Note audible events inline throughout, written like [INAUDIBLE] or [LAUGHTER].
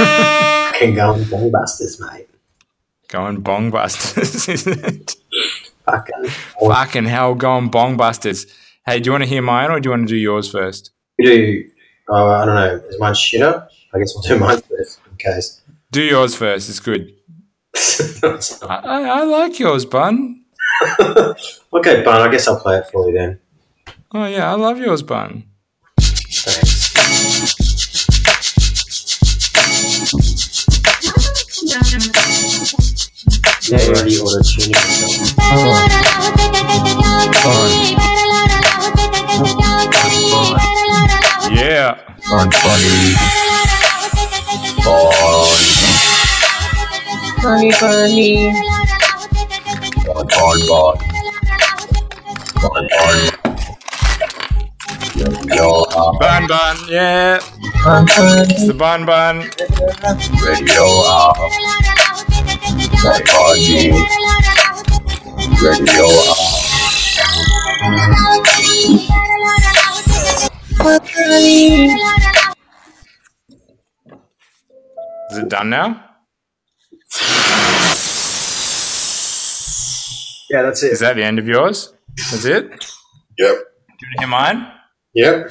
Fucking going bongbusters, mate. Going bong busters, [LAUGHS] isn't it? Fucking. Fucking hell, going bong busters. Hey, do you want to hear mine or do you want to do yours first? We do. Oh, I don't know. Is mine shitter? I guess we'll do mine first in case. Do yours first. It's good. [LAUGHS] I, I, I like yours, Bun. [LAUGHS] okay, Bun. I guess I'll play it for you then. Oh yeah, I love yours, Bun. Thanks. Yeah, already auto tuning myself. Yeah. Fun, funny, fun, Funny, funny. fun, fun, fun, fun, fun. Radio up, Bun Bun, yeah. Fun, It's the Bun Bun. radio up, fun, funny, radio up. Fun, funny. Is it done now? Yeah, that's it. Is that the end of yours? That's it? Yep. Do you want to hear mine? Yep.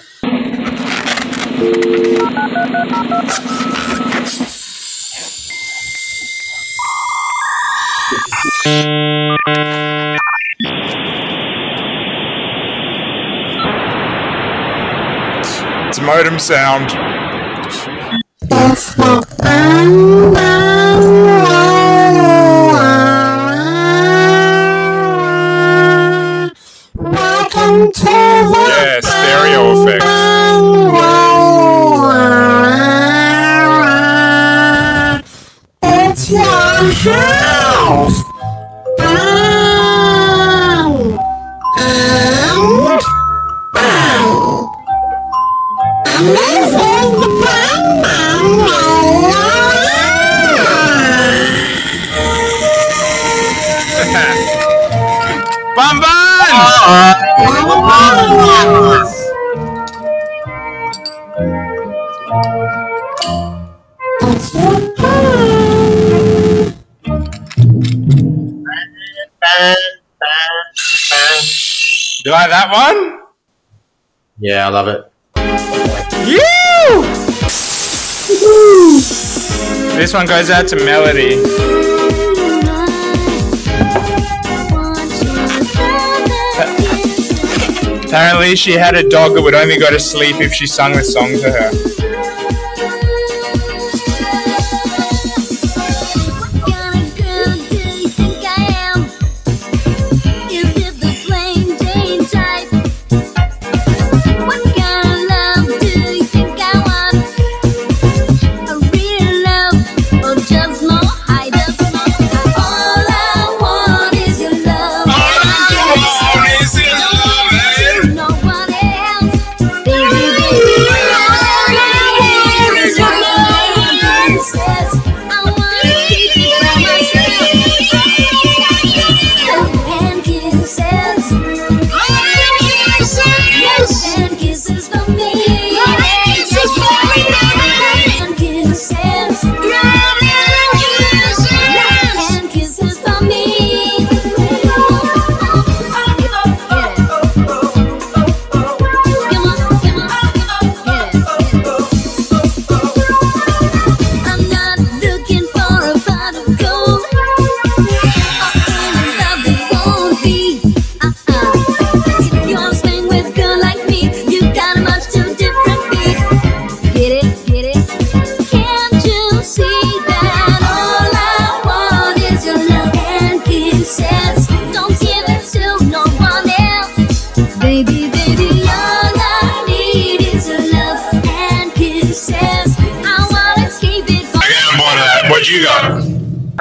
It's a modem sound. Stereo effect. It's your house. Bun! Do I like that one? Yeah, I love it. You! This one goes out to Melody. Apparently, she had a dog that would only go to sleep if she sung the song to her.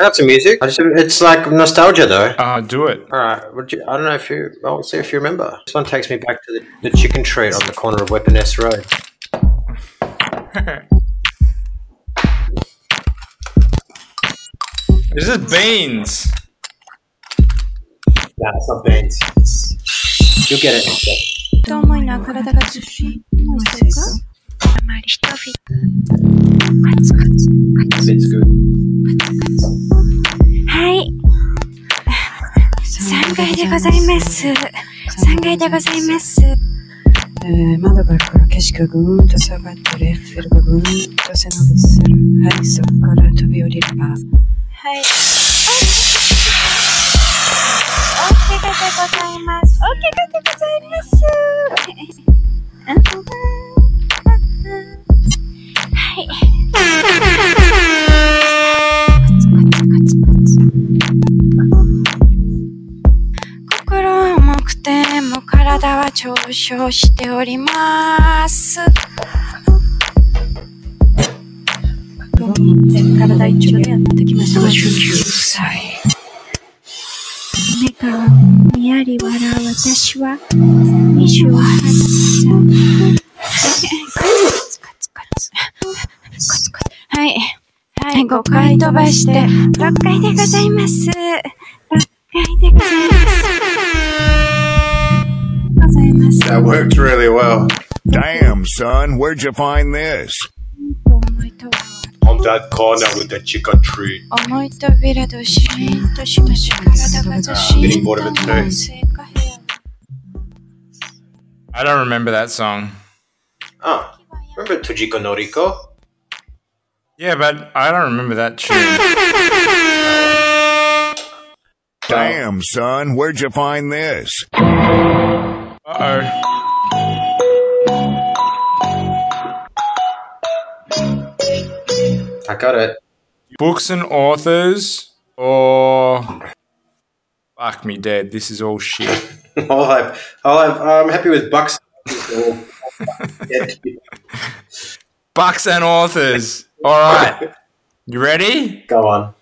got some music. I just, it's like nostalgia though. Uh, do it. All right. Would you, I don't know if you. I'll see if you remember. This one takes me back to the, the chicken treat on the corner of Weapon S Road. [LAUGHS] This is beans. Nah, it's not beans. It's, you'll get it. next time. と思いな体がずしもうそうかあまり人々 です。3階でございます。えー窓が開くから景色がぐーんと下がってレッフェルがぐーんと背伸びする。はい、そこから飛び降りれば。はい。お怪我でございます。お怪我でございます。は上昇しております。体一応やってきましたが、19歳。目からにやり笑う私は28歳。はい。はい、5回飛ばして、6回でございます。6回でございます。That worked really well. Damn, son, where'd you find this? On that corner with the chicken tree. I don't remember that song. Oh, remember Tujiko Noriko? Yeah, but I don't remember that tune. Damn, son, where'd you find this? Uh oh. I got it. Books and authors or. Fuck me dead. This is all shit. [LAUGHS] I'll have, I'll have, I'm happy with Bucks. Bucks and authors. All right. You ready? Go on.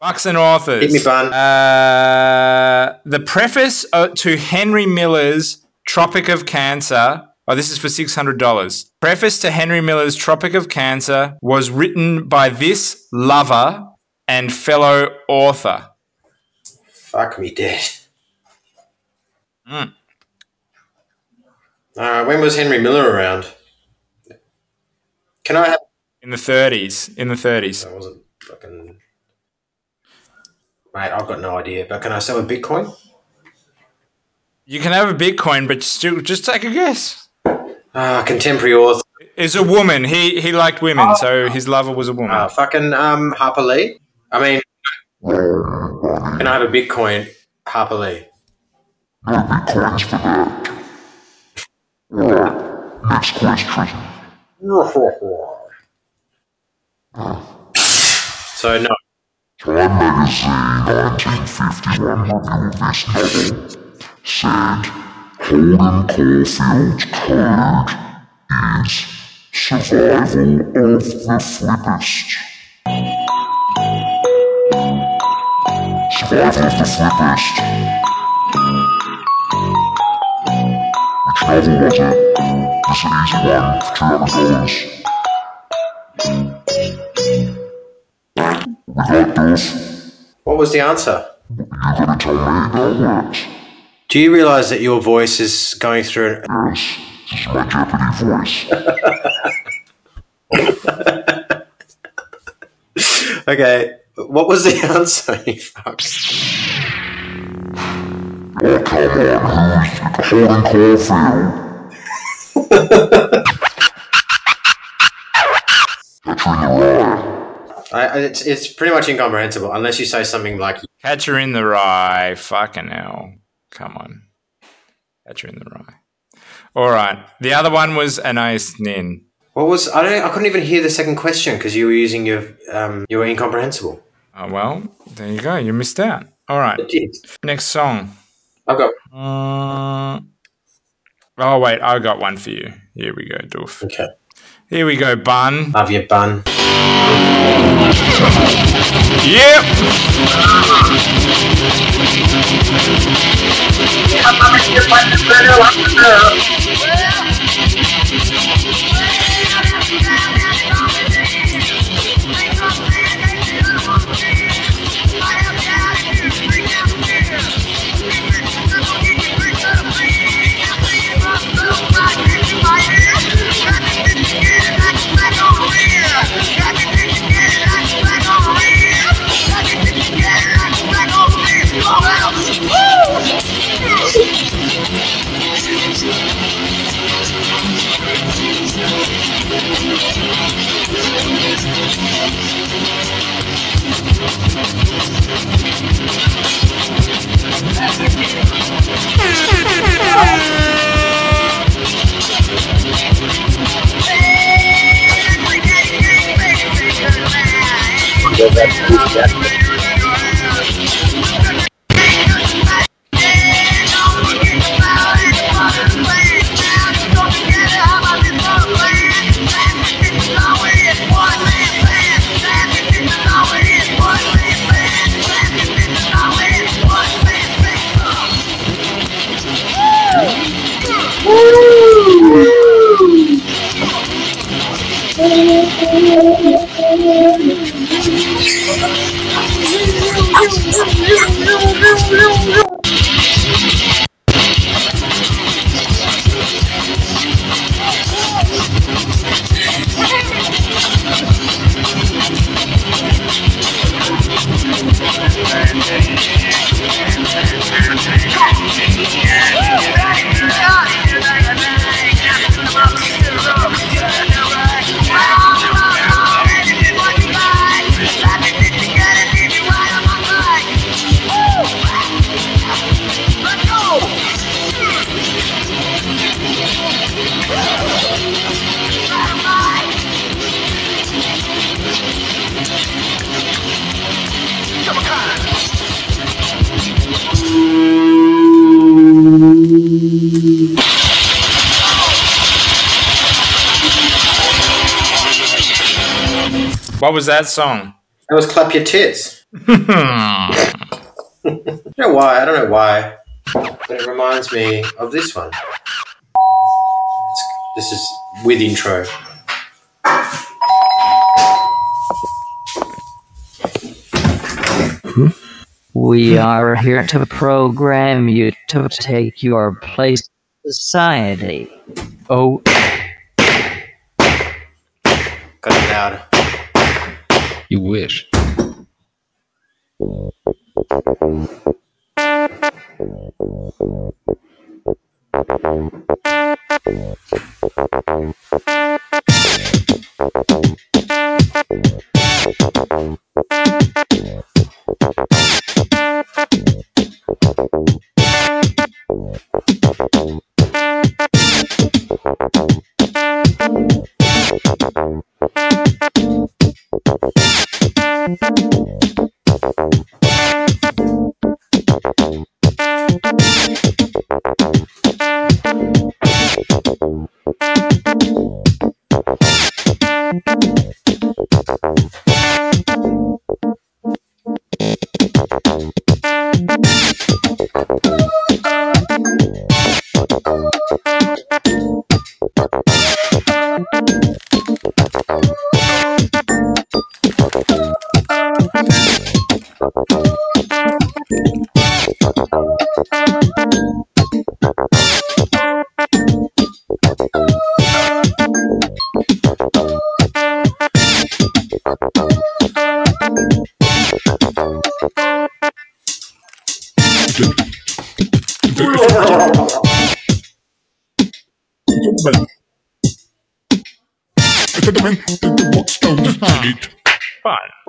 Bucks and authors. Hit me, bun. Uh, the preface uh, to Henry Miller's Tropic of Cancer. Oh, this is for $600. Preface to Henry Miller's Tropic of Cancer was written by this lover and fellow author. Fuck me dead. Mm. Uh, when was Henry Miller around? Can I have? In the 30s. In the 30s. That wasn't fucking. Mate, I've got no idea. But can I sell a Bitcoin? You can have a Bitcoin, but still, just take a guess. Ah, contemporary author. Is a woman. He he liked women, so his lover was a woman. Uh, fucking um, Harper Lee. I mean, can I have a Bitcoin? Harper Lee. [LAUGHS] So no. Time magazine 1951 review of this novel said Holden Caulfield's code is survival of the fittest. Survival of the fittest. Which novel was it? It's an easy one for $200. We got this. What was the answer? You gotta tell me what? Do you realize that your voice is going through an. [LAUGHS] Yes, this is my Jeopardy voice. Okay, what was the [LAUGHS] answer? You fuck. Oh, come on, who's Holden Caulfield? Catcher in the Rye. I, I- it's, it's pretty much incomprehensible unless you say something like, Catcher in the Rye. Fucking hell. Come on. Catcher in the Rye. All right. The other one was Anais Nin. "What was?" I don't. I couldn't even hear the second question because you were using your. Um, you were incomprehensible. Oh, well, there you go. You missed out. All right. Next song. I've got. Uh, oh, wait. I got one for you. Here we go, Doof. Okay. Here we go, bun. Have your bun. Yep. Yeah, was that song? That was Clap Your Tits. [LAUGHS] you know why? I don't know why. But it reminds me of this one. It's, this is with intro. We are here to program you to take your place in society. Oh, Got it louder. You wish.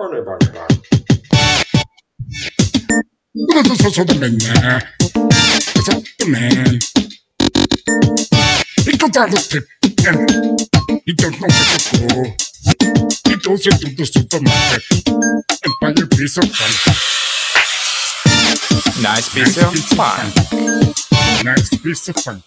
Barney, Barney, Barney. This is the man. The. He goes down the street and he don't know where to go. He goes into the supermarket and buy a piece of fun. Nice piece of fun. Nice piece of fun.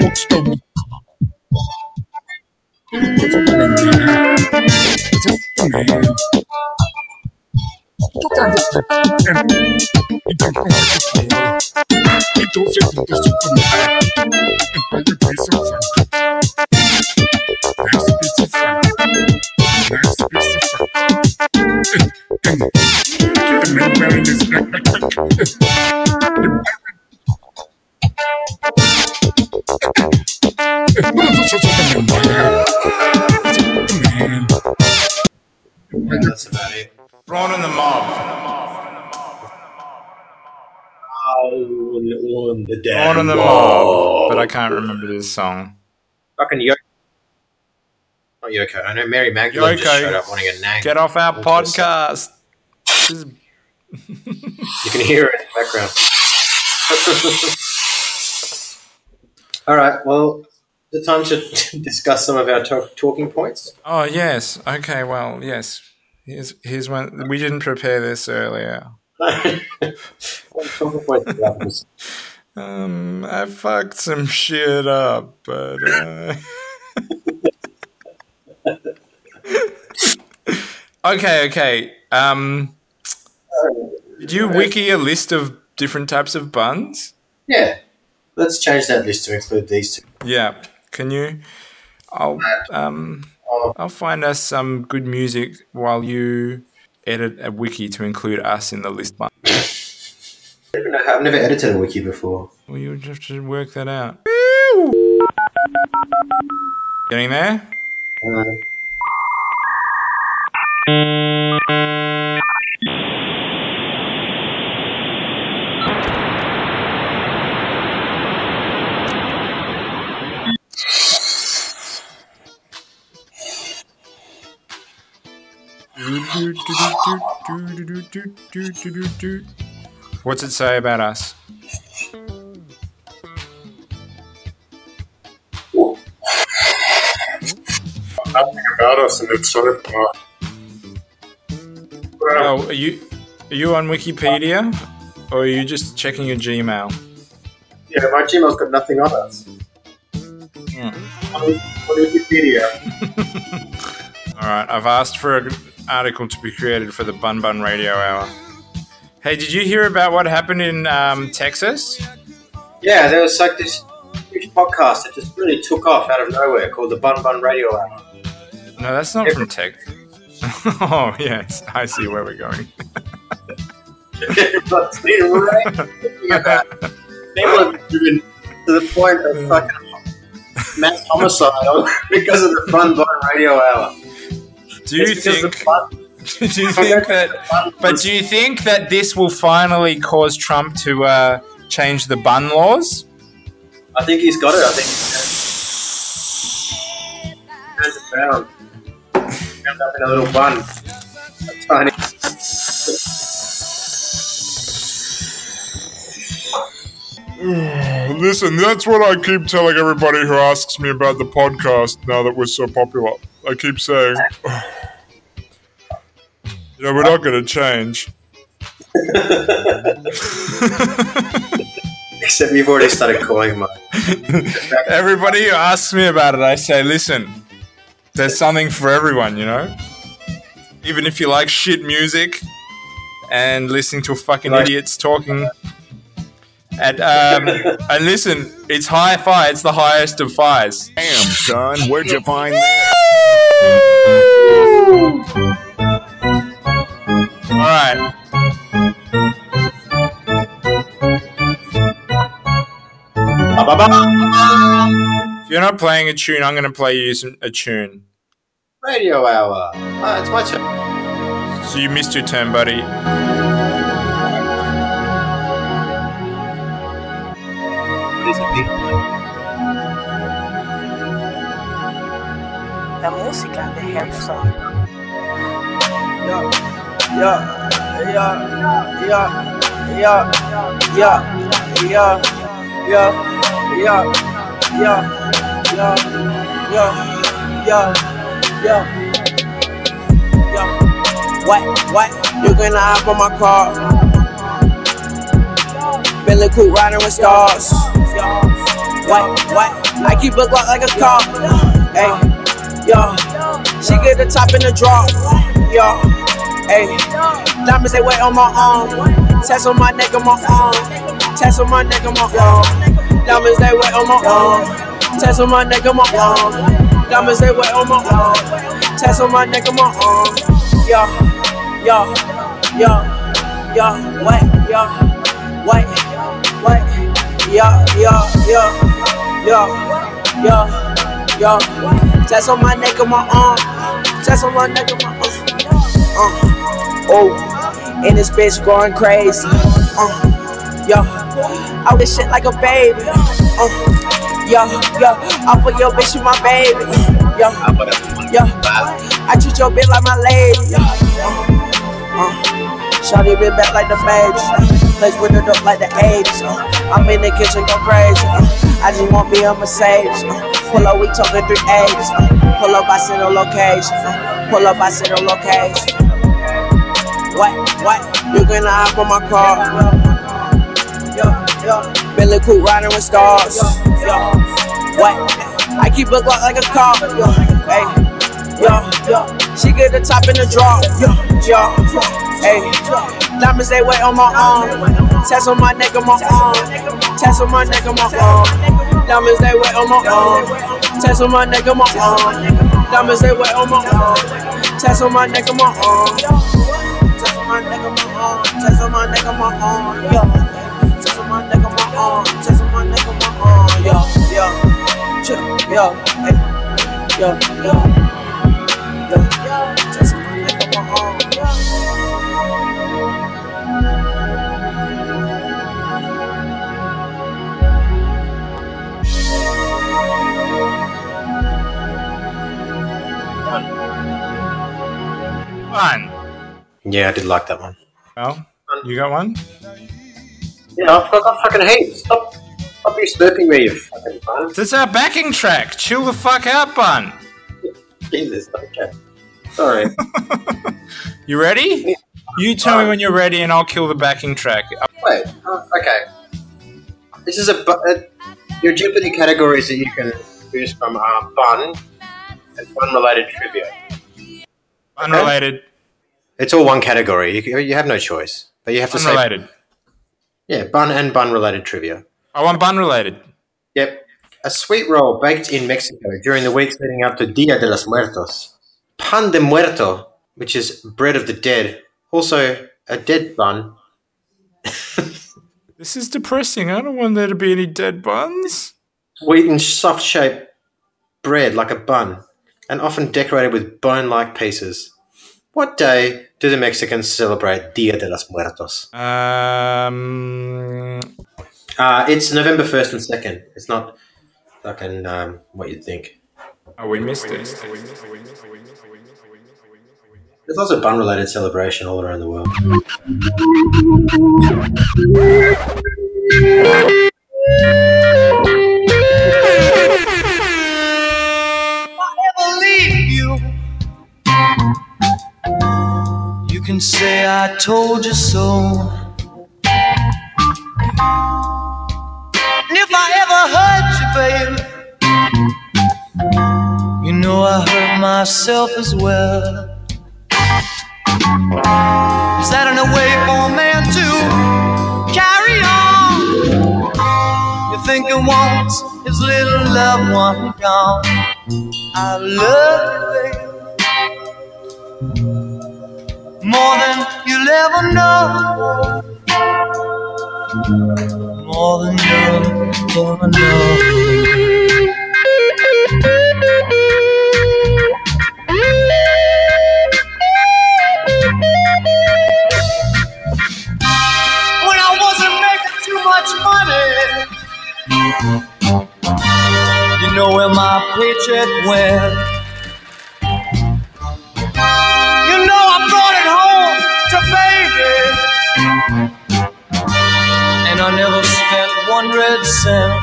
Walks down Yeah, that's about it. Ron and the Mob. on the damn On in the mob, but I can't remember this song. Fucking Yoko. Oh, Not Yoko. I know Mary Magdalene just Yoko, showed up wanting a nag. Get off our podcast. This is- You can hear it in the background. [LAUGHS] All right. Well, the time to [LAUGHS] discuss some of our to- talking points. Oh yes. Okay. Well, yes. Here's here's one. We didn't prepare this earlier. What talking points do you have, Miss- Um, I fucked some shit up, but uh... [LAUGHS] okay, okay. Um, did you wiki a list of different types of buns? Yeah. Let's change that list to include these two. Yeah. Can you? I'll um, I'll find us some good music while you edit a wiki to include us in the list. I don't know how- I've never edited a wiki before. Well, you have to work that out. Getting there? Uh, What's it say about us? Nothing about us, and it's so far. Oh, are you are you on Wikipedia, or are you just checking your Gmail? yeah, my Gmail's got nothing on us. Hmm. On, on Wikipedia. [LAUGHS] All right, I've asked for an article to be created for the Bun Bun Radio Hour. Hey, did you hear about what happened in um, Texas? Yeah, there was like this huge podcast that just really took off out of nowhere called the Bun Bun Radio Hour. No, that's not from Texas. [LAUGHS] oh yes, I see where we're going. Everyone's been raving about it. People have driven to the point of fucking mass homicide [LAUGHS] because of the Bun Bun Radio Hour. [LAUGHS] [LAUGHS] Do you It's think? do you think that? But do you think that this will finally cause Trump to uh, change the bun laws? I think he's got it. I think he's found found up in a little bun, a tiny. [SIGHS] Listen, that's what I keep telling everybody who asks me about the podcast now that we're so popular. I keep saying, [SIGHS] you know, we're not going to change. [LAUGHS] Except you've already started calling mine. [LAUGHS] Everybody who asks me about it, I say, listen, there's something for everyone, you know? Even if you like shit music and listening to fucking Like- idiots talking. And, um, and listen, it's high fi, it's the highest of fives. Damn, son, where'd you find that? Alright. If you're not playing a tune, I'm going to play you some, a tune. Radio Hour. Ah, it's my turn. So you missed your turn, buddy. What is it, big La música de Herzog. Yo, yo, yo, yo, yo, yo, yo, yo, yo, yo, yo, yo, yo, yo, yo. What, what? You gonna hop on my car? Billy Coop riding with stars. What, what? I keep a Glock like a car. Hey, yo. She get the top in the draw. Yo, hey. Diamonds they wet on my arm. Tats on my neck and my arm. Tats on my neck and my arm. Diamonds they wet on my arm. Tats on my neck and my arm. Diamonds they wet on my arm. Tats on my neck and my arm. Yo, yo, yo, yo, wet, yo, wet, wet, yo, yo, yo, yo, yo, yo. Tats on my neck and my arm. Tats on my neck and my arm. Uh, oh, and this bitch going crazy. Uh, Yo, I wish shit like a baby. Uh, yo, yo, I put your bitch in my baby. Yo, yo, I treat your bitch like my lady. Uh, uh, Shawty been back like the baby. Place with it up like the 80s. Uh, I'm in the kitchen, go crazy. Uh, I just want me a Mercedes. Uh, pull up, we talking 380s. Uh, pull up, I send a location. Uh, pull up, I send a location. What, what? You gonna hop on my car? Yo, yo. Billy Cool riding with stars. Yo, what? I keep a Glock like a car. Yo, hey, yo, yo. She get the top in the draw. Yo, yo, hey. Diamonds they wet on my arm. Tats on my neck on my arm. Tats on my neck on my arm. Diamonds they wet on my arm. Tats on my neck on my arm. Diamonds they wet on my arm. Tats on my neck on my arm. Tats on my neck on my arm. Tats on my neck on my arm. Yo. Tats on my neck on my arm. Tats on my neck on my arm. Yo, yo, yo, yo, yo, yo. Tats on my neck on my arm. One. Yeah, I did like that one. Well, you got one? Yeah, I've got I fucking hate. Stop, stop you slurping me, you fucking bun. That's our backing track. Chill the fuck out, bun. Jesus, okay. Sorry. [LAUGHS] You ready? You tell me when you're ready, and I'll kill the backing track. Wait, uh, okay. This is a, bu- uh your Jeopardy categories that you can choose from are fun and fun-related trivia. Unrelated. It's all one category. You, you have no choice, but you have to Unrelated. say yeah, bun and bun-related trivia. I want bun related. Yep. A sweet roll baked in Mexico during the weeks leading up to Dia de los Muertos. Pan de Muerto, which is bread of the dead. Also, a dead bun. [LAUGHS] This is depressing. I don't want there to be any dead buns. Sweet and soft shaped bread like a bun, and often decorated with bone like pieces. What day do the Mexicans celebrate Dia de los Muertos? Um, Uh, it's November 1st and 2nd. It's not fucking um, what you'd think. oh, we missed it. There's also bun related celebration all around the world. [LAUGHS] can say I told you so. And if I ever hurt you, baby, you know I hurt myself as well. Is that in a way for a man to carry on? You think he wants his little loved one gone? I love you, baby, more than you'll ever know. More than you'll ever know. When I wasn't making too much money, you know where my paycheck went. You know I brought it home to baby, and I never spent one red cent.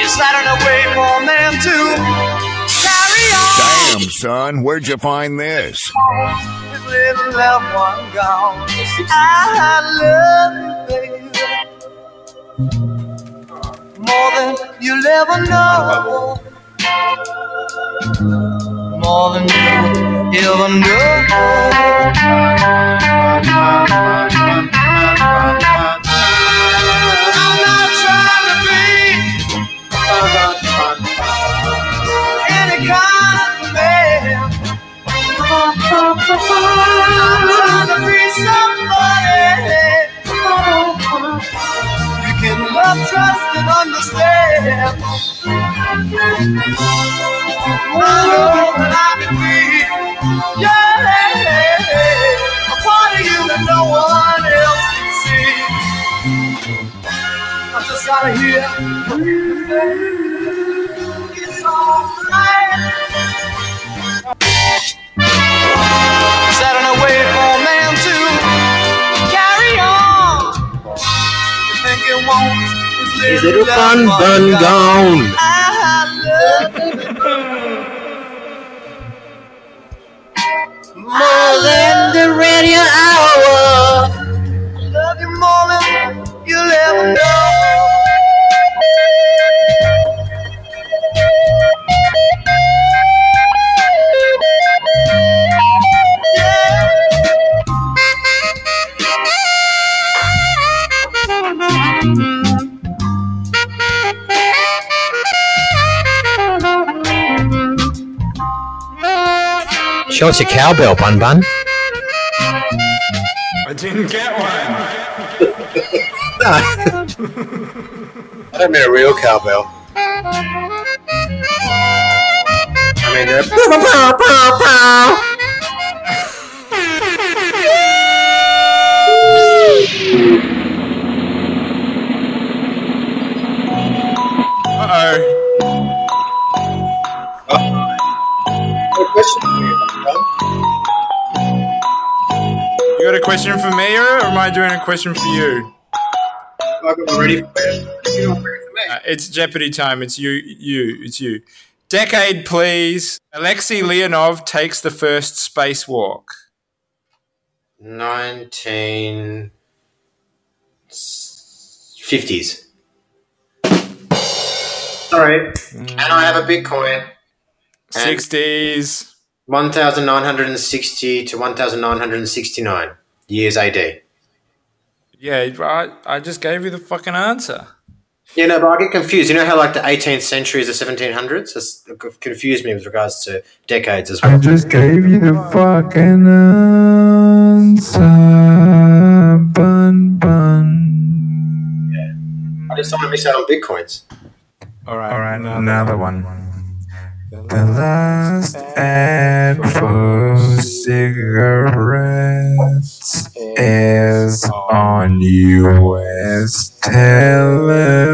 Is that in a way for man to carry on? Damn, son, where'd you find this? His little loved one gone. I love you, baby, more than you'll ever know. More than you'll ever know. I'm not trying hear. It's alright. Setting away for a man to carry on. You think it won't? His little bun bun gone. Show us your cowbell, Bun Bun. I didn't get one. [LAUGHS] I don't mean a real cowbell. I mean, question for me, or am I doing a question for you? I got one ready for you. Uh, it's Jeopardy time. It's you. You. It's you. Decade, please. Alexei Leonov takes the first spacewalk. 1950s. Sorry. and I have a Bitcoin? And 60s. 1960 to 1969 years AD. Yeah, right. I just gave you the fucking answer. Yeah, no, but I get confused. You know how like the 18th century is the 1700s? It's confused me with regards to decades as well. I just gave you the fucking answer. Bun bun. I just don't want to miss out on bitcoins. All right. All right, another one. The last ad for cigarettes is on US television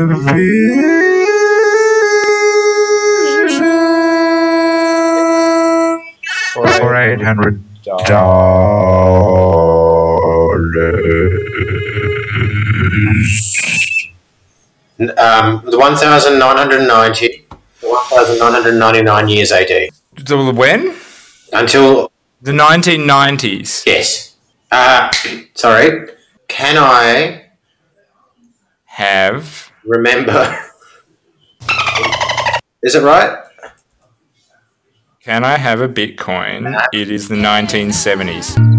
for eight hundred dollars. Um, the 1990 to 1999 years AD. The when? Until the 1990s. Yes. Uh, sorry. Can I have remember? Is it right? Can I have a Bitcoin? It is the 1970s.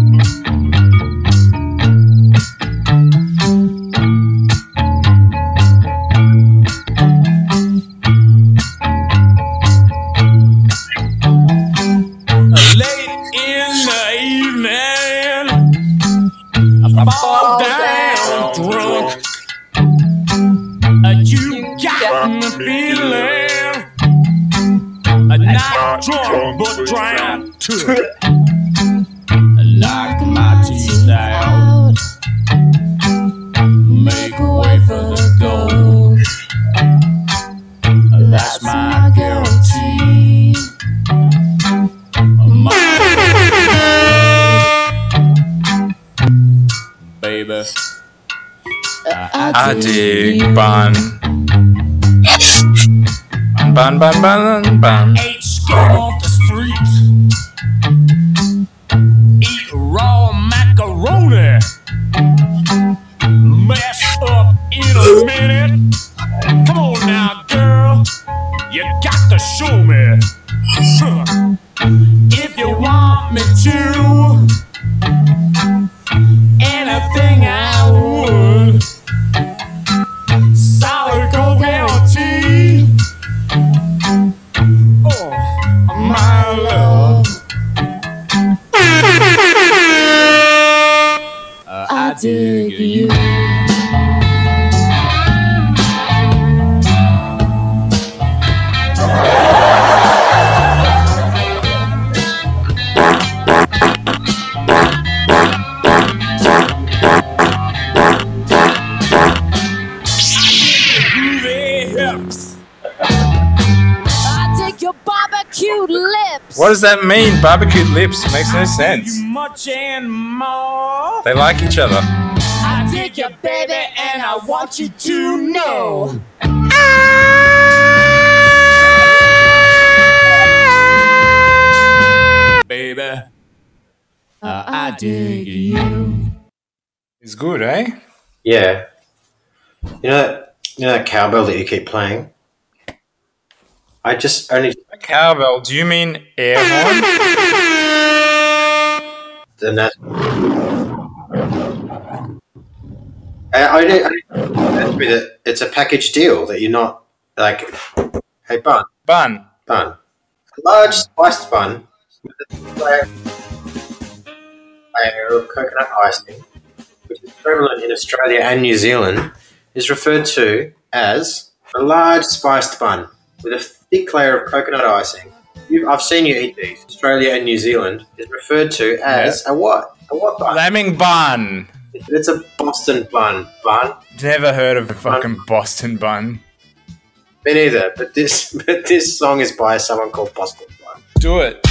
Not drunk [LAUGHS] but drowned. Knock my teeth out, make way for the gold. That's my guarantee. Baby. I dig bun. Bun, bun, bun, bun. Ain't show me. [LAUGHS] if you want me to, What does that mean? Barbecued lips makes no sense. Much and more. They like each other. I dig your baby and I want you to know. Baby, uh, I dig you. It's good, eh? Yeah. You know that you know that cowbell that you keep playing? I just only Cowbell. Do you mean air horn? the nat- I, uh, I, don't- I, don't- that's me that it's a package deal that you're not like hey bun Bun. bun a large spiced bun with a layer, layer of coconut icing which is prevalent in Australia and New Zealand is referred to as a large spiced bun with a thick layer of coconut icing you I've seen you eat these Australia and New Zealand is referred to as a what a what bun Lemming bun. it's a Boston bun bun Never heard of a fucking Boston bun. Me neither, but this [LAUGHS] but this song is by someone called Boston Bun. Do it.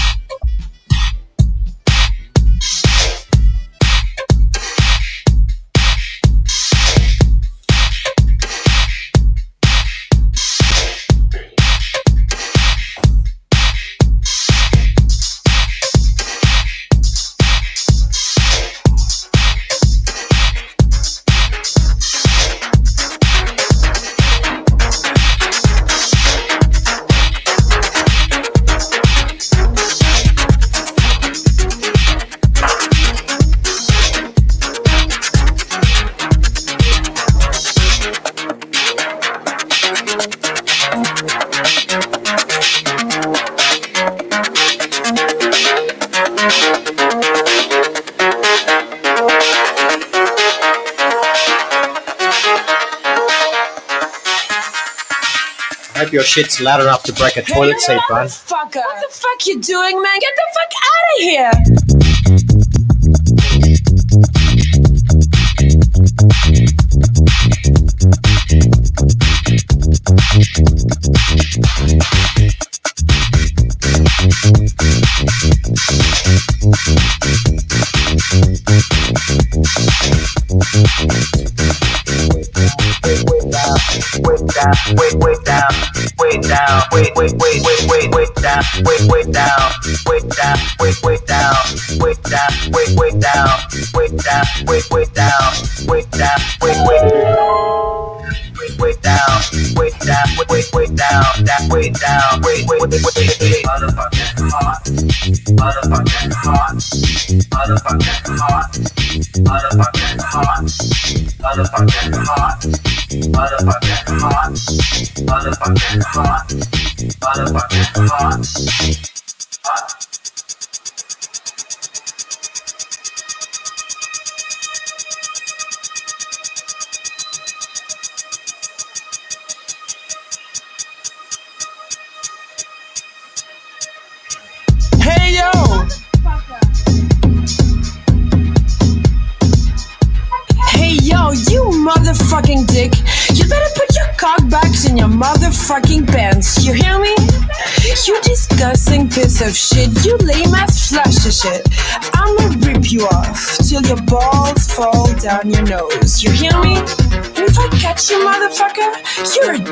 Your shit's loud enough to break a toilet seat. Fucker. What the fuck you doing, man? Get the fuck out of here!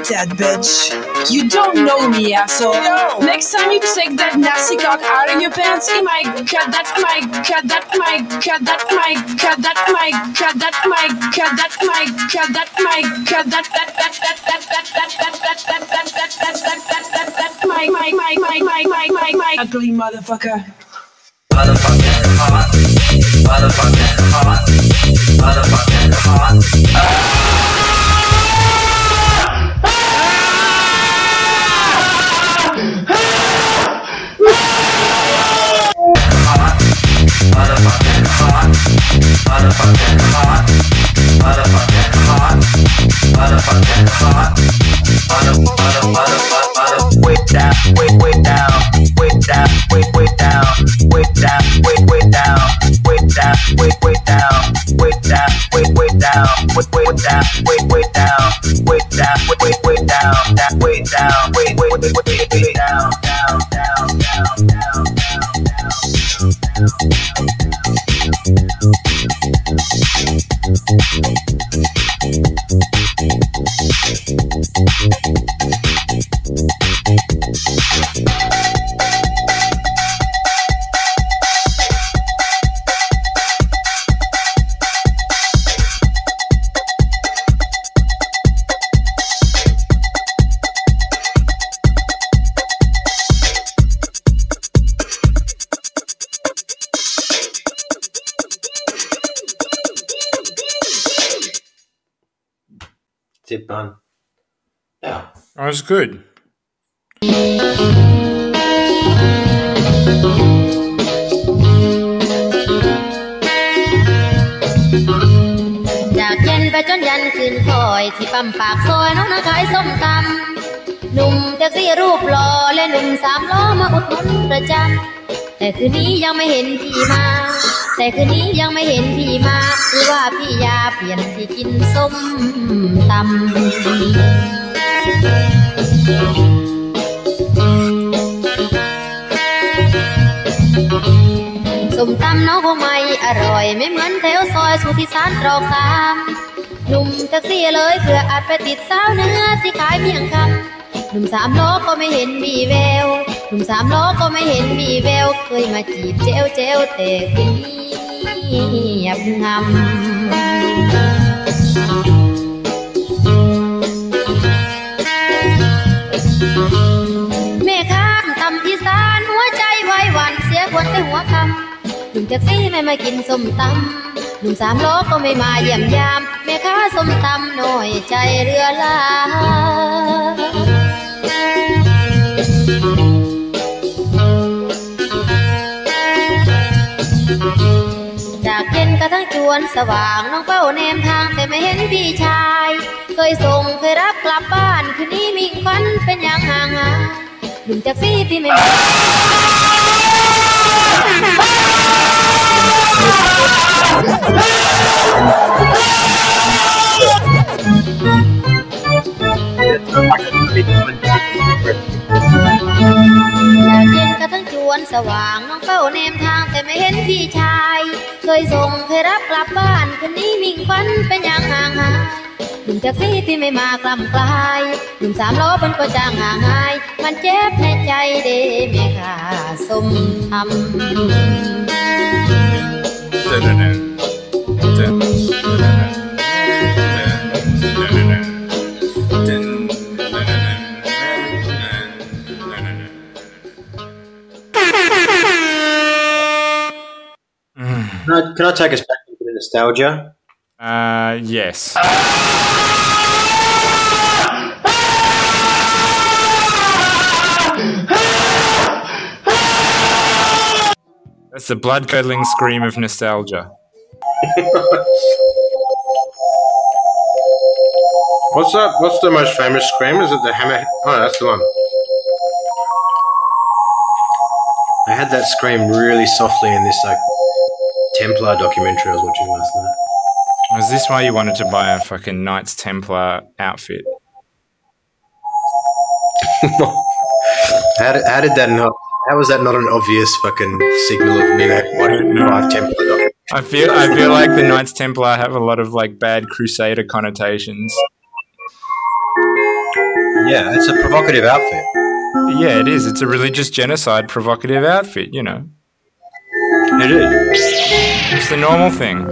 You're dead bitch. You don't know me, asshole. Next time you take that nasty cock out of your pants, am I cut that? Am I cut that? Am I cut that? Am I cut that? Am I cut that? Am I cut that? Am I cut that? Am I cut that? That that that that that that that that that that that that that that that that my my my my my my my my ugly motherfucker. Way good. จากเย็นไปจนยันคืนคอยที่ปั๊มปากซอยน้องนาขายส้มตำหนุ่มแท็กซี่รูปหล่อและหนุ่มสามล้อมาอุดหนุนประจำแต่คืนนี้ยังไม่เห็นพี่มา แต่คืนนี้ยังไม่เห็นพี่มาคือว่าพี่ยาเปลี่ยนที่กินส้มตำ ส้มตำน้องคงไม่อร่อย ไม่เหมือนแถวซอยสุทธิสารตรอกสามหนุ่มแท็กซี่เลยเพื่ออาจไปติดสาวเนื้อที่ขายเมียงคำหนุ่มสามล้อก็ไม่เห็นมีแววหนุ่มสามล้อก็ไม่เห็นมีแวว เคยมาจีบเจวเจวแต่คืนนี้เงียบงำ แต่หัวคำหนุ่มแท็กซี่ไม่มากินส้มตำหนุ่มสามล้อก็ไม่มาเยี่ยมยาม แม่ค้าส้มตำหน้อยใจเรือลาจากเย็นกระทั่งจวนสว่างน้องเป้าแนมทางแต่ไม่เห็นพี่ชาย เคยส่งเคยรับกลับบ้านคืนนี้มีควันเป็นอย่างห่างหายหนุ่มแท็กซี่พี่ไม่มา จาเย็นกระทั่งจวนสว่างน้องเป้าแนมทางแต่ไม่เห็นพี่ชาย เคยส่งเคยรับกลับบ้านคนนี้มิ่งควันเป็นอย่างห่างหาย หนุ่มแท็กซี่ที่ไม่มากลำกลายหนุ่มสามล้อเป็นก็จางห่างหาย มันเจ็บในใจเด้แม่ค่าสมตำ Can I, can I take us back into the nostalgia? Uh, yes. That's the blood curdling scream of nostalgia. What's that? What's the most famous scream? Is it the hammer? Oh, that's the one. I had that scream really softly in this like Templar documentary I was watching last night. Was this why you wanted to buy a fucking Knights Templar outfit? [LAUGHS] How did, how did that not? How was that not an obvious fucking signal of me that wanting to buy Templar? I feel I feel like the Knights Templar have a lot of like bad crusader connotations. Yeah, it's a provocative outfit. Yeah, it is. It's a religious genocide provocative outfit, you know. It is. It's the normal thing.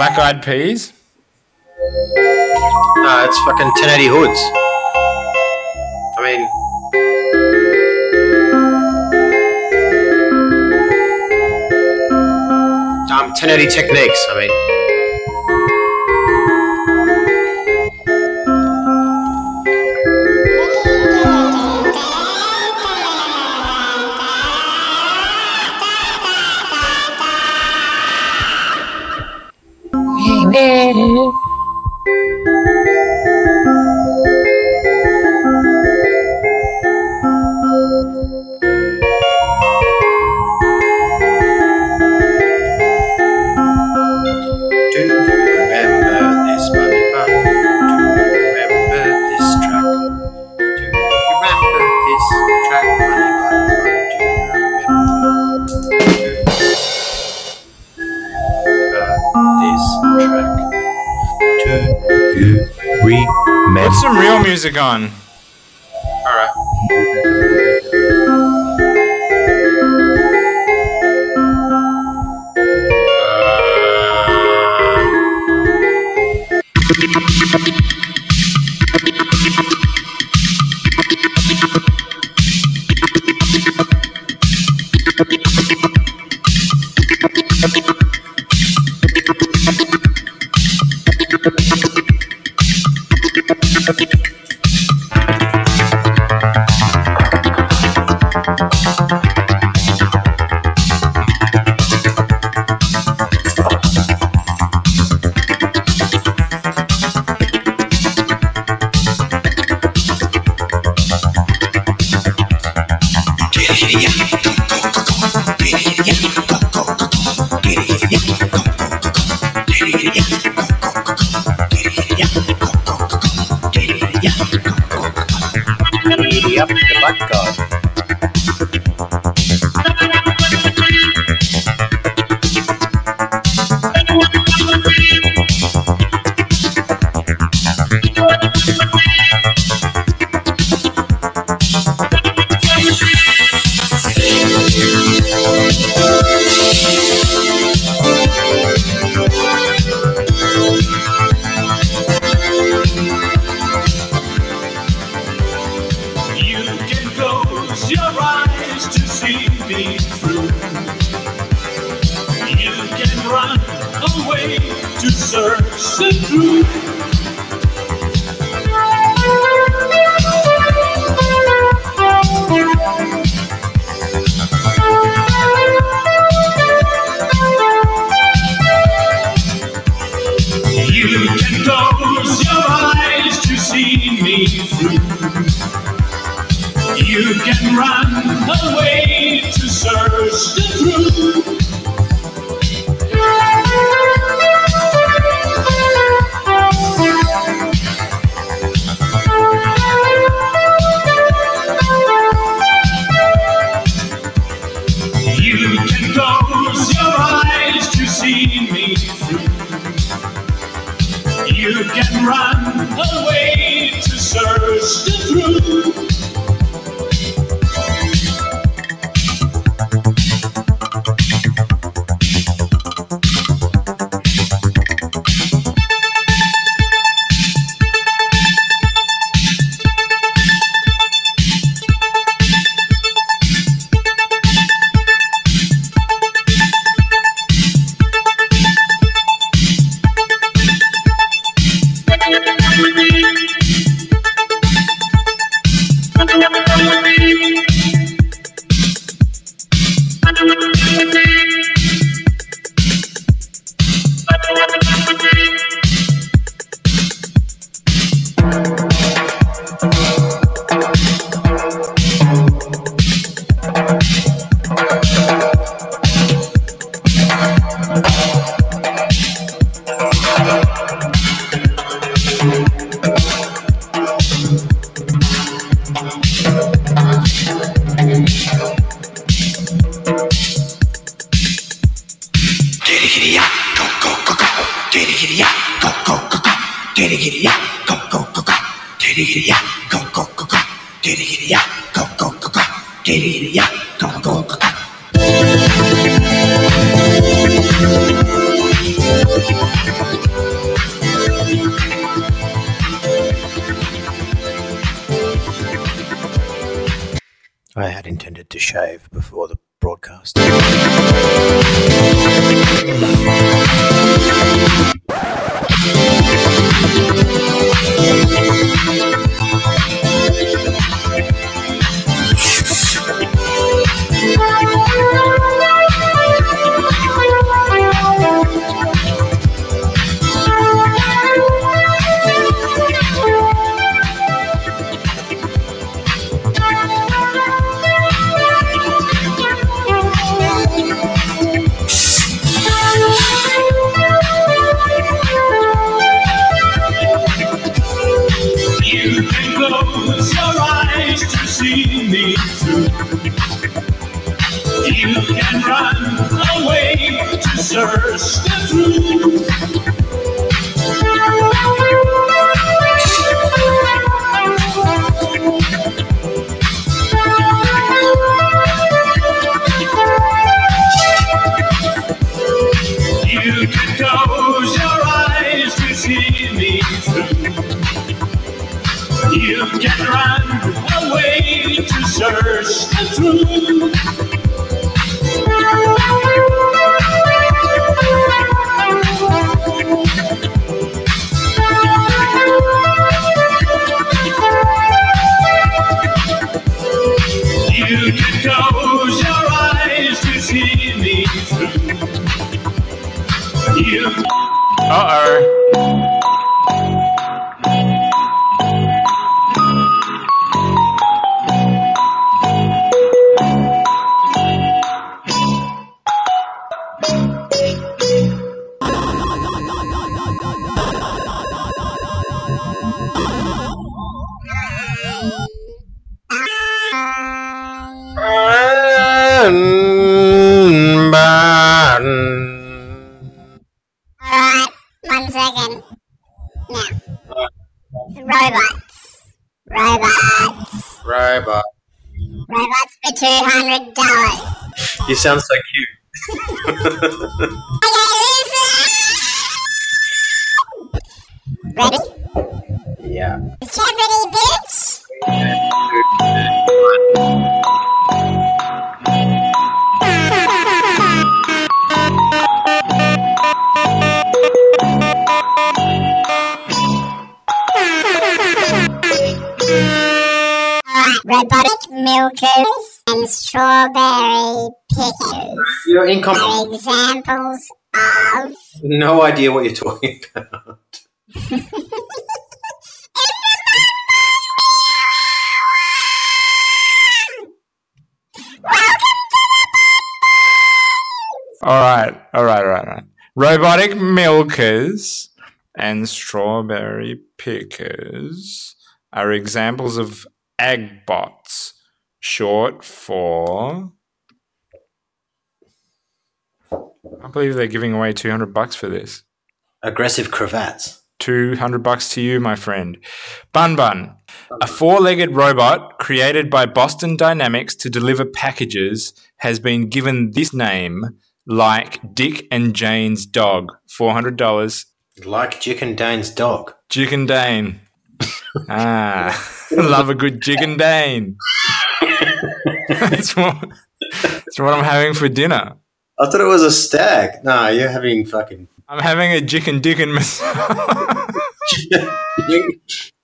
Black Eyed Peas? No, it's fucking 1080 hoods. I mean, um, 1080 techniques. I mean, music on. Shave before the broadcast. Ready? yeah. Jeopardy, bitch! Robotic milkers and strawberry pickers You're incompetent. examples of No idea what you're talking about. All right, all right, all right, all right. Robotic milkers and strawberry pickers are examples of agbots, short for. I can't believe they're giving away 200 bucks for this. Aggressive cravats. 200 bucks to you, my friend. Bun Bun, a four legged robot created by Boston Dynamics to deliver packages, has been given this name like Dick and Jane's dog. $400. Like Dick and Dane's dog. Dick and Dane. [LAUGHS] ah, [LAUGHS] love a good Dick and Dane. [LAUGHS] that's, what, that's what I'm having for dinner. I thought it was a stag. No, you're having fucking I'm having a Jick and Dick and Miss. [LAUGHS]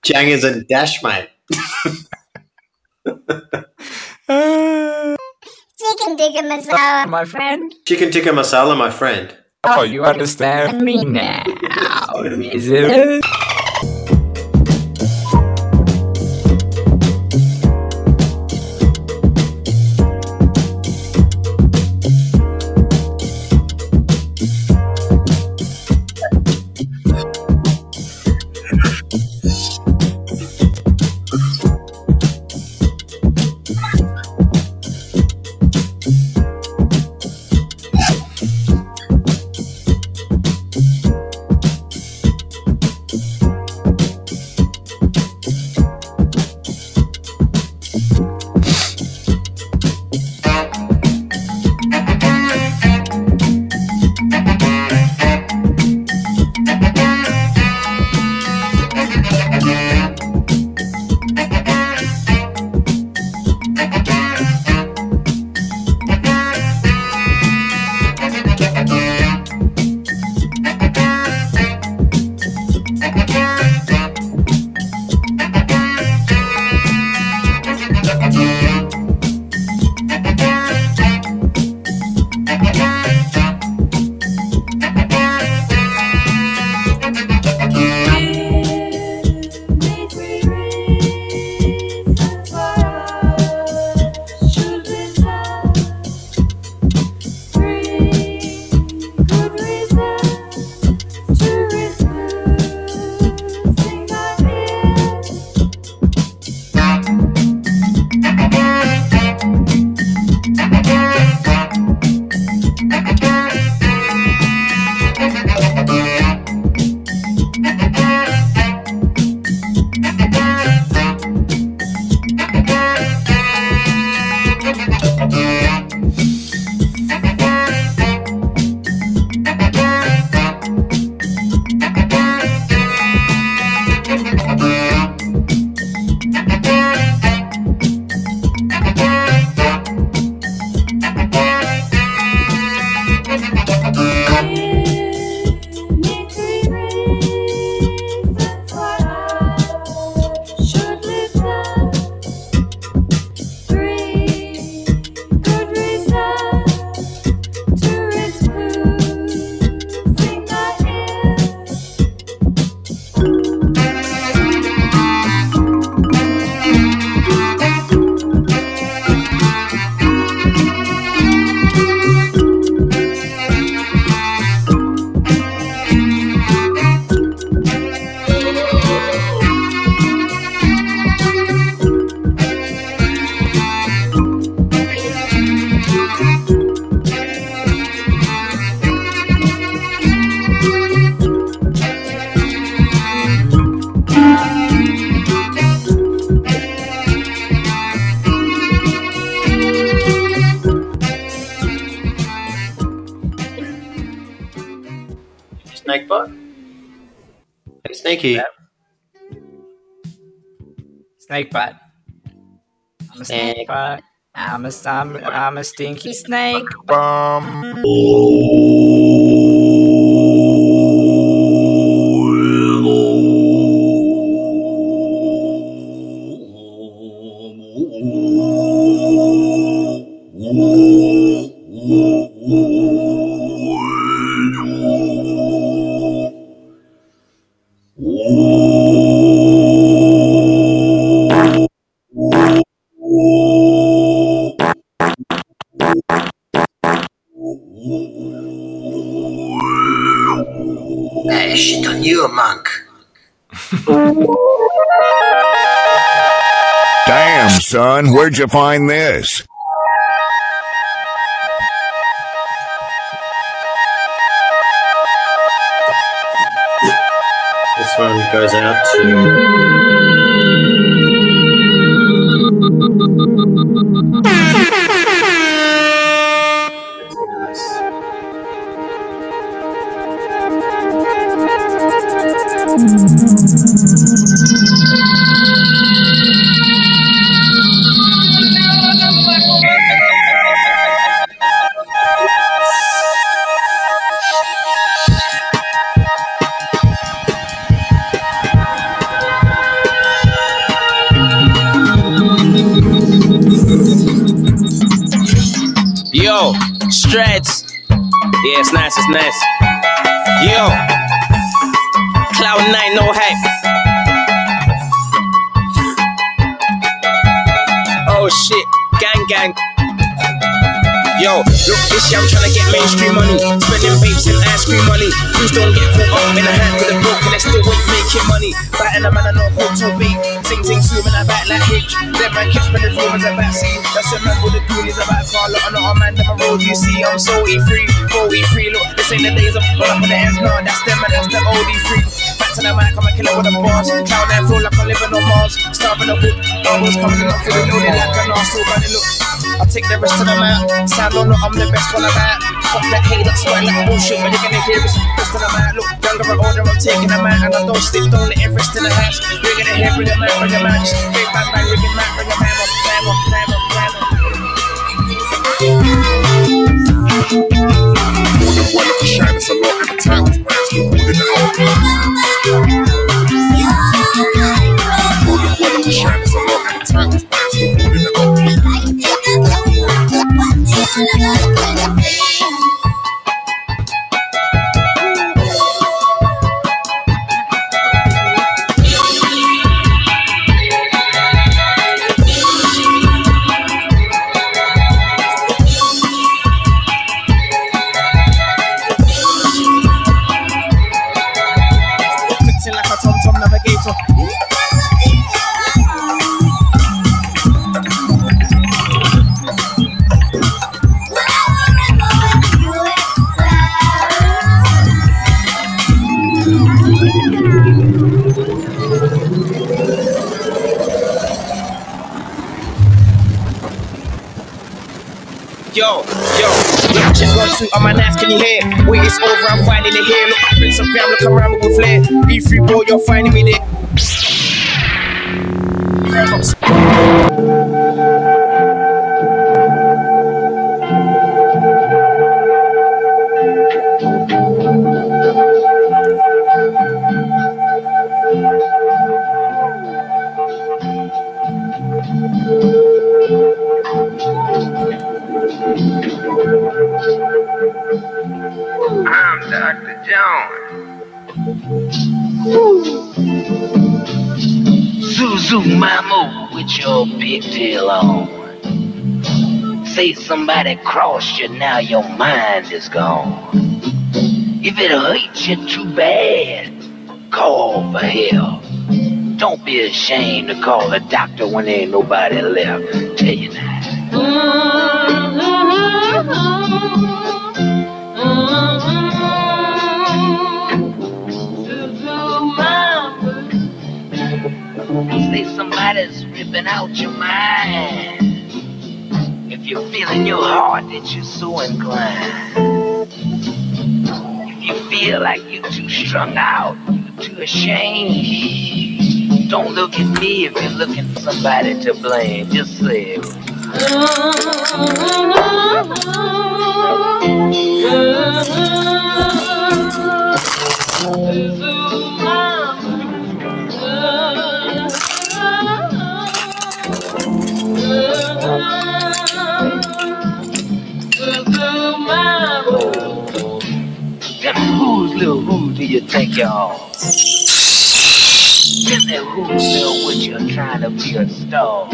Jangers and Dash, mate. chicken tikka masala, my friend. Chicken tikka masala, my friend. Oh, you understand me now, is it? Snakebot? Hey, Sneaky. Snake butt. I'm a snake butt. I'm a, I'm, I'm a stinky snake. Bum. Hey, where'd you find this? This one goes out to. Nice. Yo, Cloud Nine, no hype. Oh shit, gang gang. Yo, look, this year I'm trying to get mainstream money. Spending babes and ice cream money. Please don't get caught up in a hand with a broke and I still ain't making money. Biting a man, I know how to be. Sing, sing, zooming, I like Hitch. That man keeps spending room as a backseat. That's a man with the coolies about car. Look, I'm not a man, them a road you see. I'm so E3, go E3. Look, this ain't the days of pull up with the ends, no, that's them and that's the OD3. Back to the mic, I'm a killer with a boss. Cloud nine feel like I'm living on Mars. Starving the hood, bubbles coming up, feeling loaded like an arse. So running, look. I'll take the rest of them out. Sound on, I'm the best one at. Fuck that hate, that's why like bullshit. But you're gonna hear it's best of them out. Look, younger and older, I'm taking them out. And I don't sleep, don't let it rest in the house. You're gonna hear, bring them out, bring them out. Just big bang, bang, bring them out, bring them out, bang bang up, bang up. More than well of a shine, it's a lot in the town. Man's still holding it up. More than well of a shine, it's a lot in the town. Man's still holding it up. Fixing two on my knife, can you hear? Wait, it's over, I'm it here. Look, I've been some gram, look around with flair. Be free, boy, you're finding me there. Somebody crossed you, now your mind is gone. If it hurts you too bad, call for help. Don't be ashamed to call the doctor when there ain't nobody left. Tell you now. Mm-hmm. Say somebody's ripping out your mind. You feel in your heart that you're so inclined. If you feel like you're too strung out, you're too ashamed, don't look at me if you're looking for somebody to blame. Just say. Then [LAUGHS] you think are? Tell me whose little witch you're trying to be a star.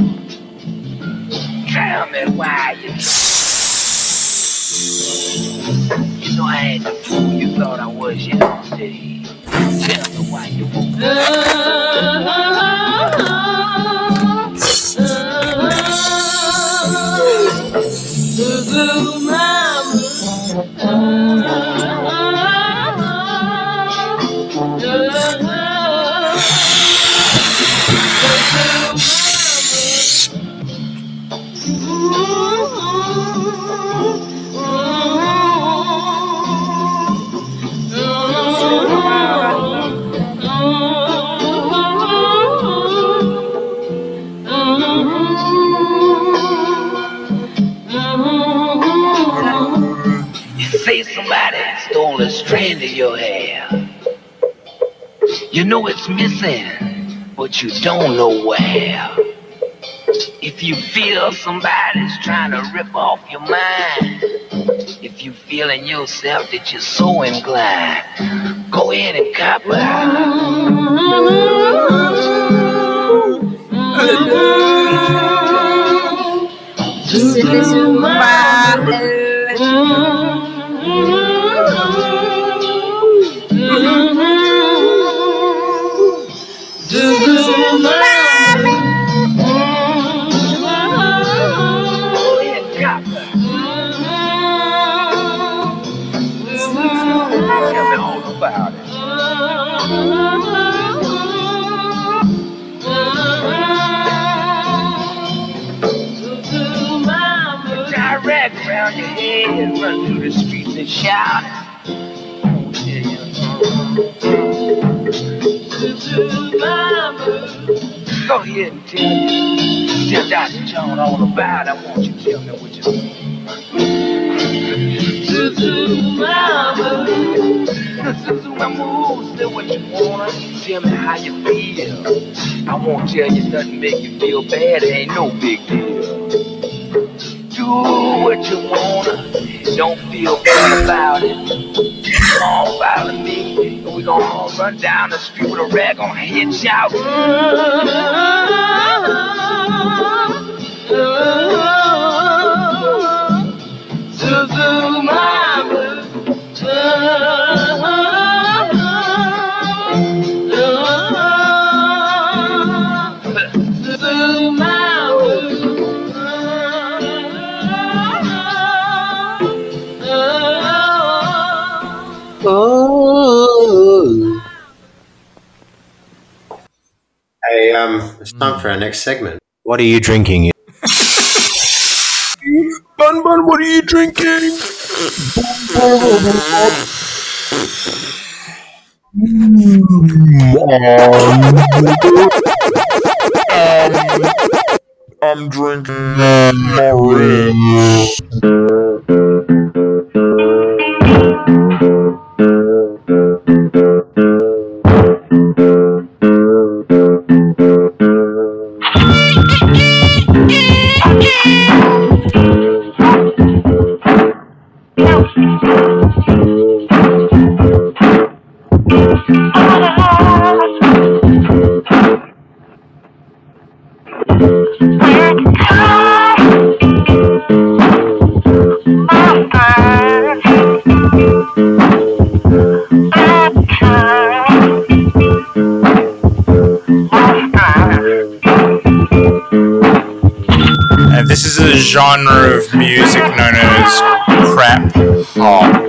Tell me why you. You know I ain't the fool you thought I was yesterday. Tell me why you won't. You say somebody stole a strand of your hair. You know it's missing, but you don't know where. If you feel somebody's trying to rip off your mind, if you feel in yourself that you're so inclined, go in and cop Tell me all about it. Direct around your head, run through the streets and shout. Go ahead and tell me. Tell Dr. John all about it. I want you to tell me what you Zuzu mama. [LAUGHS] Zuzu mama, say what you wanna. Tell me how you feel. I won't tell you nothing make you feel bad. It ain't no big deal. Do what you wanna. Don't feel bad about it. Come on, follow me. And we gonna all run down the street with a rag on our head shout. Um, it's time for our next segment. What are you drinking? Bun Bun, what are you drinking? I'm drinking And genre of music known as crap hop.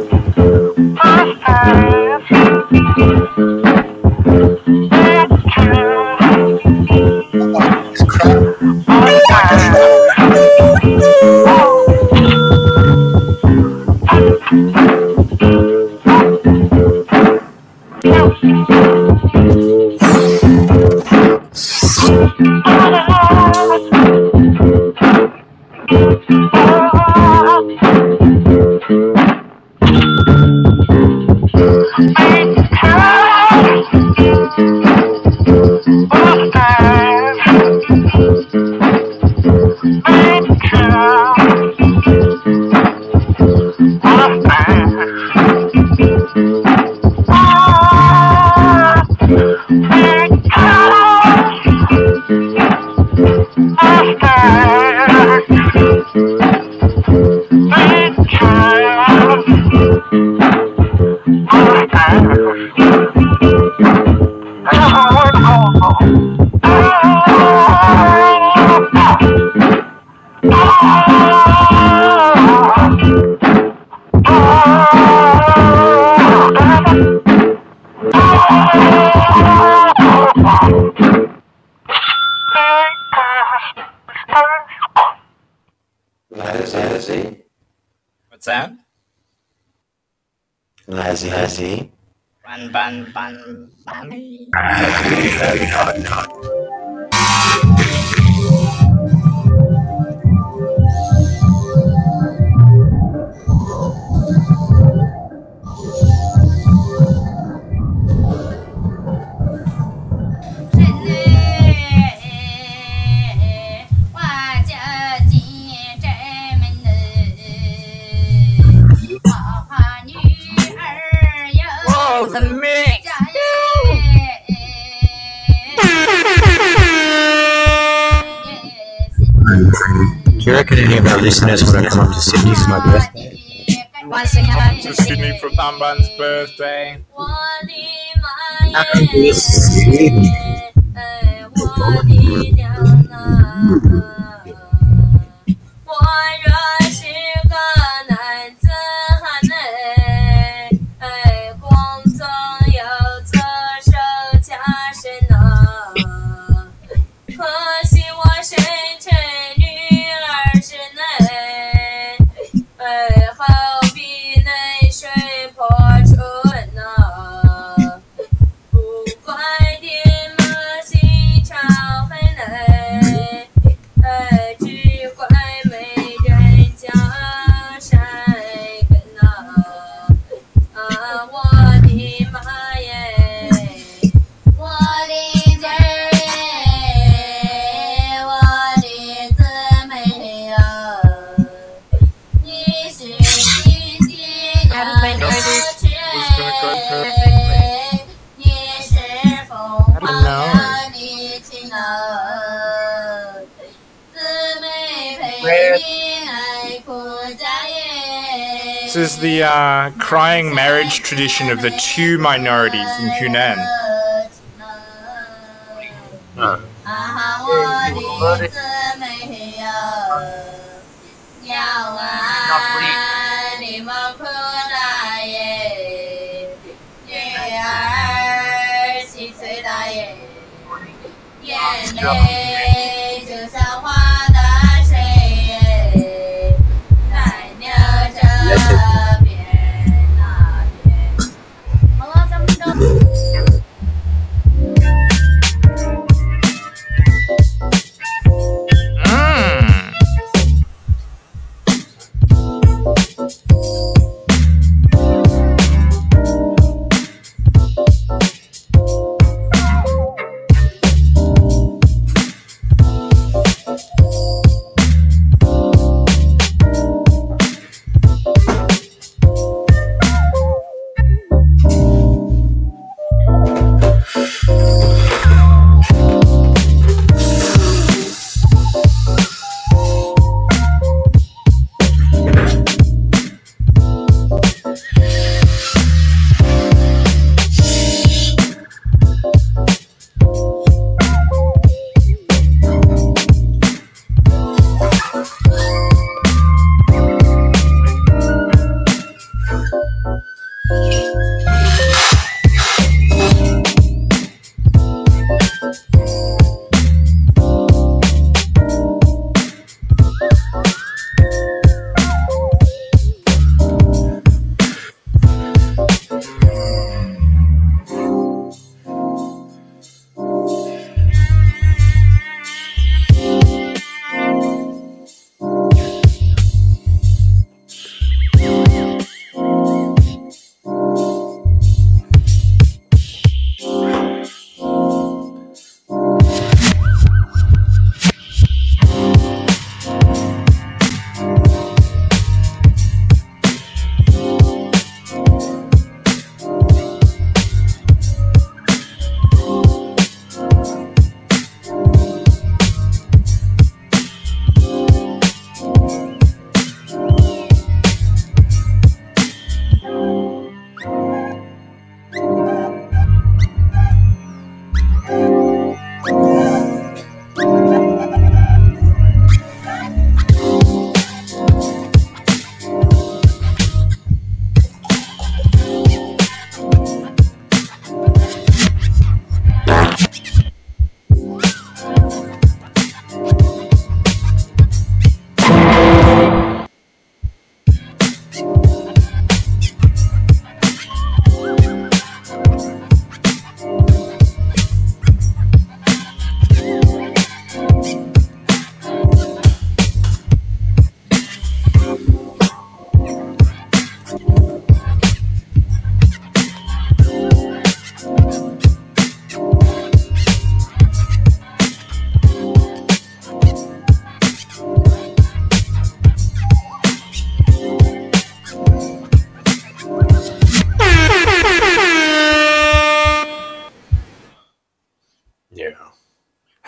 This uh, crying marriage tradition of the two minorities in Hunan. Yeah.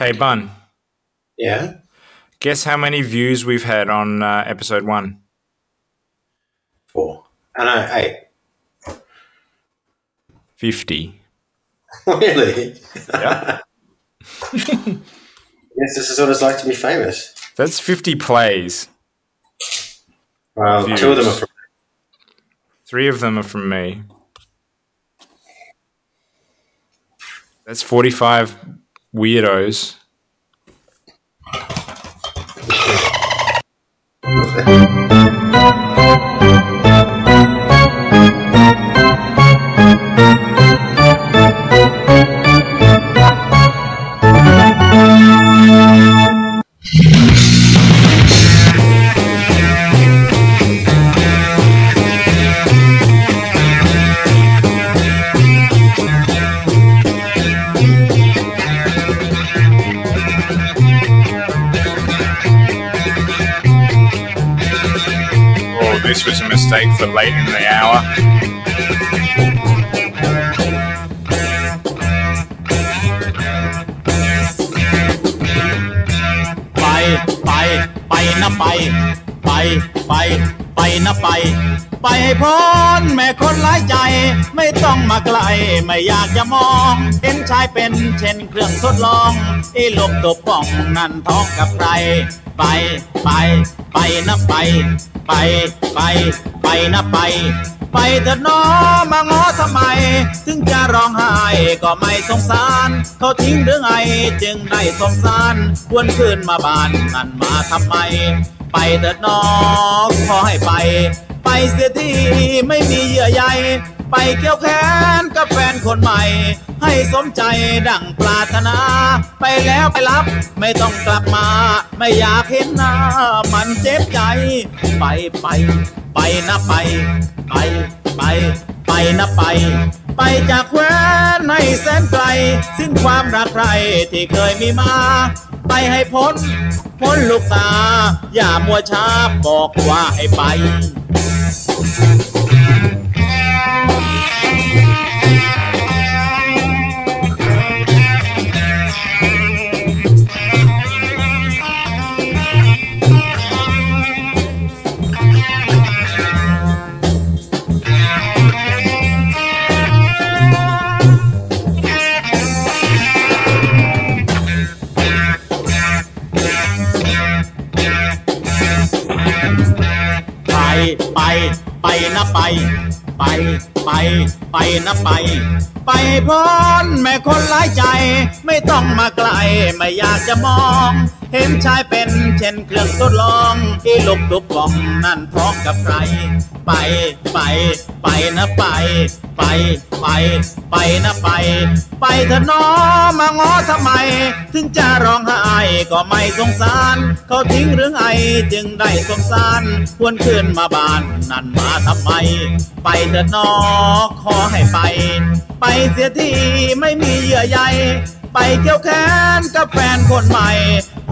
Hey, Bun. Yeah. Guess how many views we've had on uh, episode one? Four. I know, eight. 50. [LAUGHS] really? Yeah. [LAUGHS] Yes, this is what it's like to be famous. That's 50 plays. Well, Views. two of them are from. Three of them are from me. That's 45 weirdos. So late in the hour. ไปไปไปนะไปไปไปไปนะไปไปให้พ้นแม่คนหลายใจ ไม่ต้องมาไกล ไม่อยากจะมอง เห็นชายเป็นเช่นเครื่องทดลองไอ้ลมตัวป่องนั่นท้องกับใคร ไปไปไปนะไป ไปไปไปนะไป ไปเถิดน้อมาง้อทำไม ถึงจะร้องไห้ก็ไม่สงสาร เขาทิ้งหรือไงจึงได้สงสารควรคืนมาบ้านนั่นมาทำไม ไปเถิดน้องขอให้ไป ไปเสียทีไม่มีเยื่อใย ไปเกี่ยวแขนกับแฟนคนใหม่ ให้สมใจดังปรารถนา ไปแล้วไปรับ ไม่ต้องกลับมา ไม่อยากเห็นหน้า มันเจ็บใจ ไปไปไปนะไป ไปไป ไปนะไป ไปจากแคว้นให้แสนไกล สิ้นความรักใครที่เคยมีมา ไปให้พ้น พ้นลูกตา อย่ามัวช้าบอกว่าให้ไป ไปไป ไปนะไป ไป ไป ไปนะไป ไปให้พ้นแม่คนหลายใจ ไม่ต้องมาไกลไม่อยากจะมอง เห็นชายเป็นเช่นเครื่องทดลอง ที่ลุกทุกกล่องนั่นพร้อมกับใคร ไป ไป ไปนะไป ไป ไป ไปนะไป ไปเถอะน้อมาง้อทำไม ถึงจะร้องไห้ก็ไม่สงสาร เขาทิ้งหรือไงจึงได้สงสาร ควรคืนมาบ้านนั่นมาทำไม ไปเถิดน้อขอให้ไป ไปเสียทีไม่มีเยื่อใยไปเกี่ยวแขนกับแฟนคนใหม่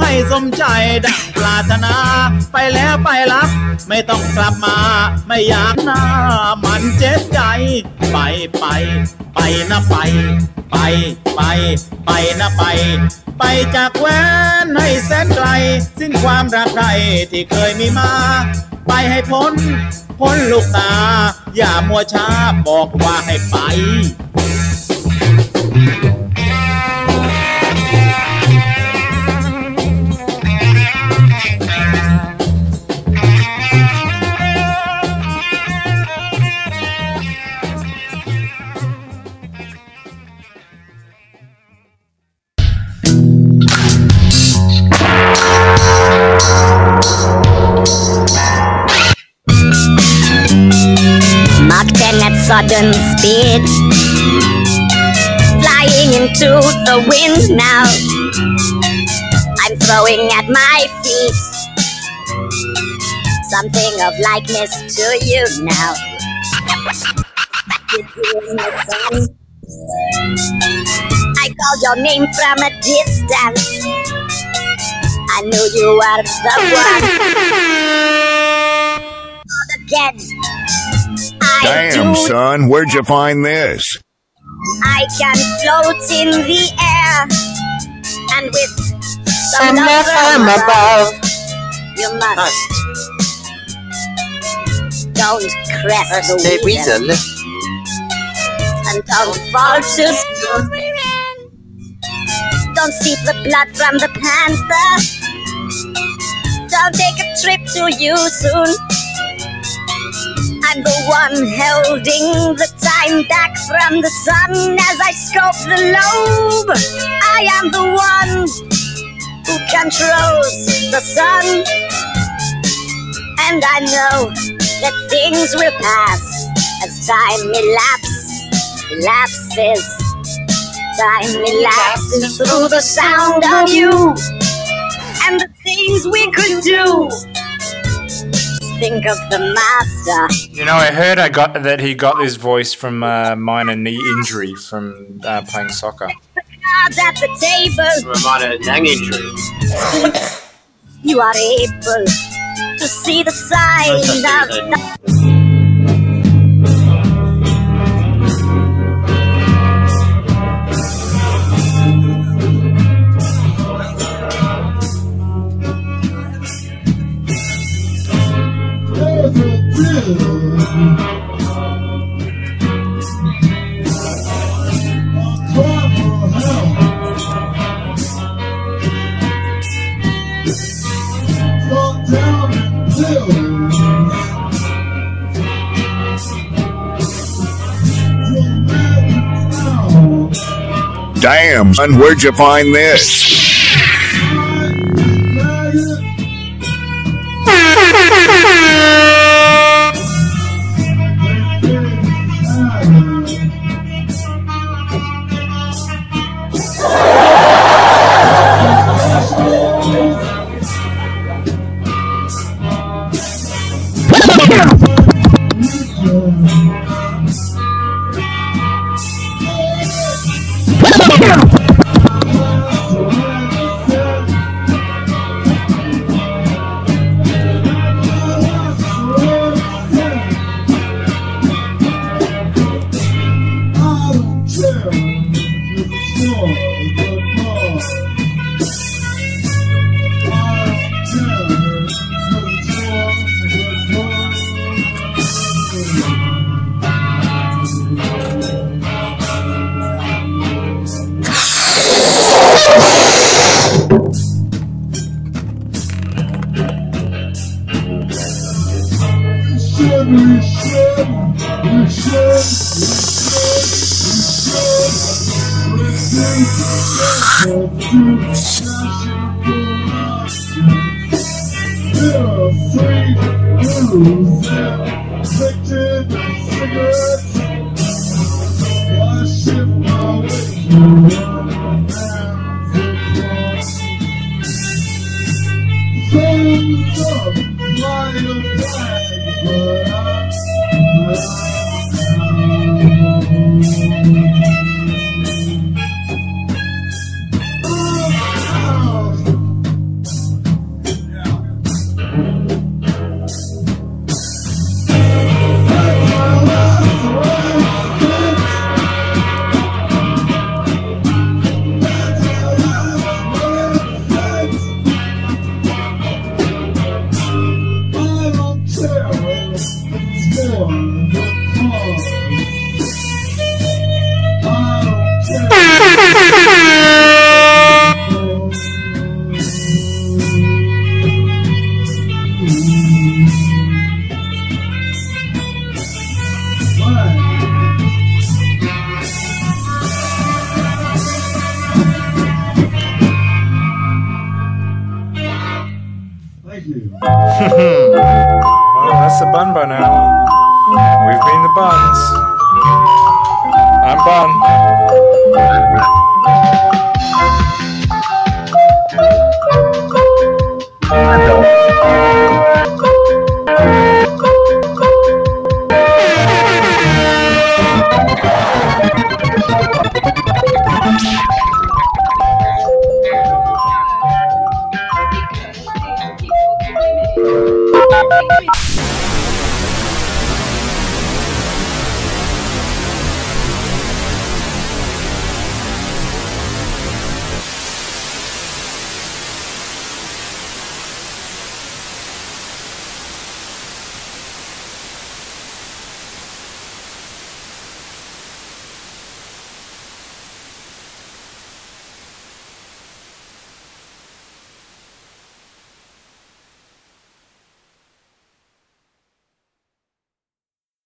ให้สมใจดังปรารถนา ไปแล้วไปรับ ไม่ต้องกลับมา ไม่อยากหน้า มันเจ็บใจ ไปไปไปนะไป ไปไปไปนะไป ไปจากแว้นให้แสนไกล สิ้นความรักใครที่เคยมีมา ไปให้พ้น พ้นลูกตา อย่ามัวช้าบอกว่าให้ไป sudden speed. Flying into the wind now. I'm throwing at my feet something of likeness to you now. In the. I called your name from a distance. I knew you were the one. Again. I Damn, do son, where'd you find this? I can float in the air And with some love from above, you must. Don't crest the weasel. And don't fall to Don't seep the blood from the panther. Don't take a trip to you soon. I'm the one holding the time back from the sun as I scope the lobe. I am the one who controls the sun. And I know that things will pass as time elapses, elapses. Time elapses through the sound of you and the things we could do. Think of the master. You know, I heard I got that he got this voice from uh, minor knee injury from uh, playing soccer. Cards at the table. From a minor Nang injury. You are able to see the signs of Damn, son, where'd you find this? Well,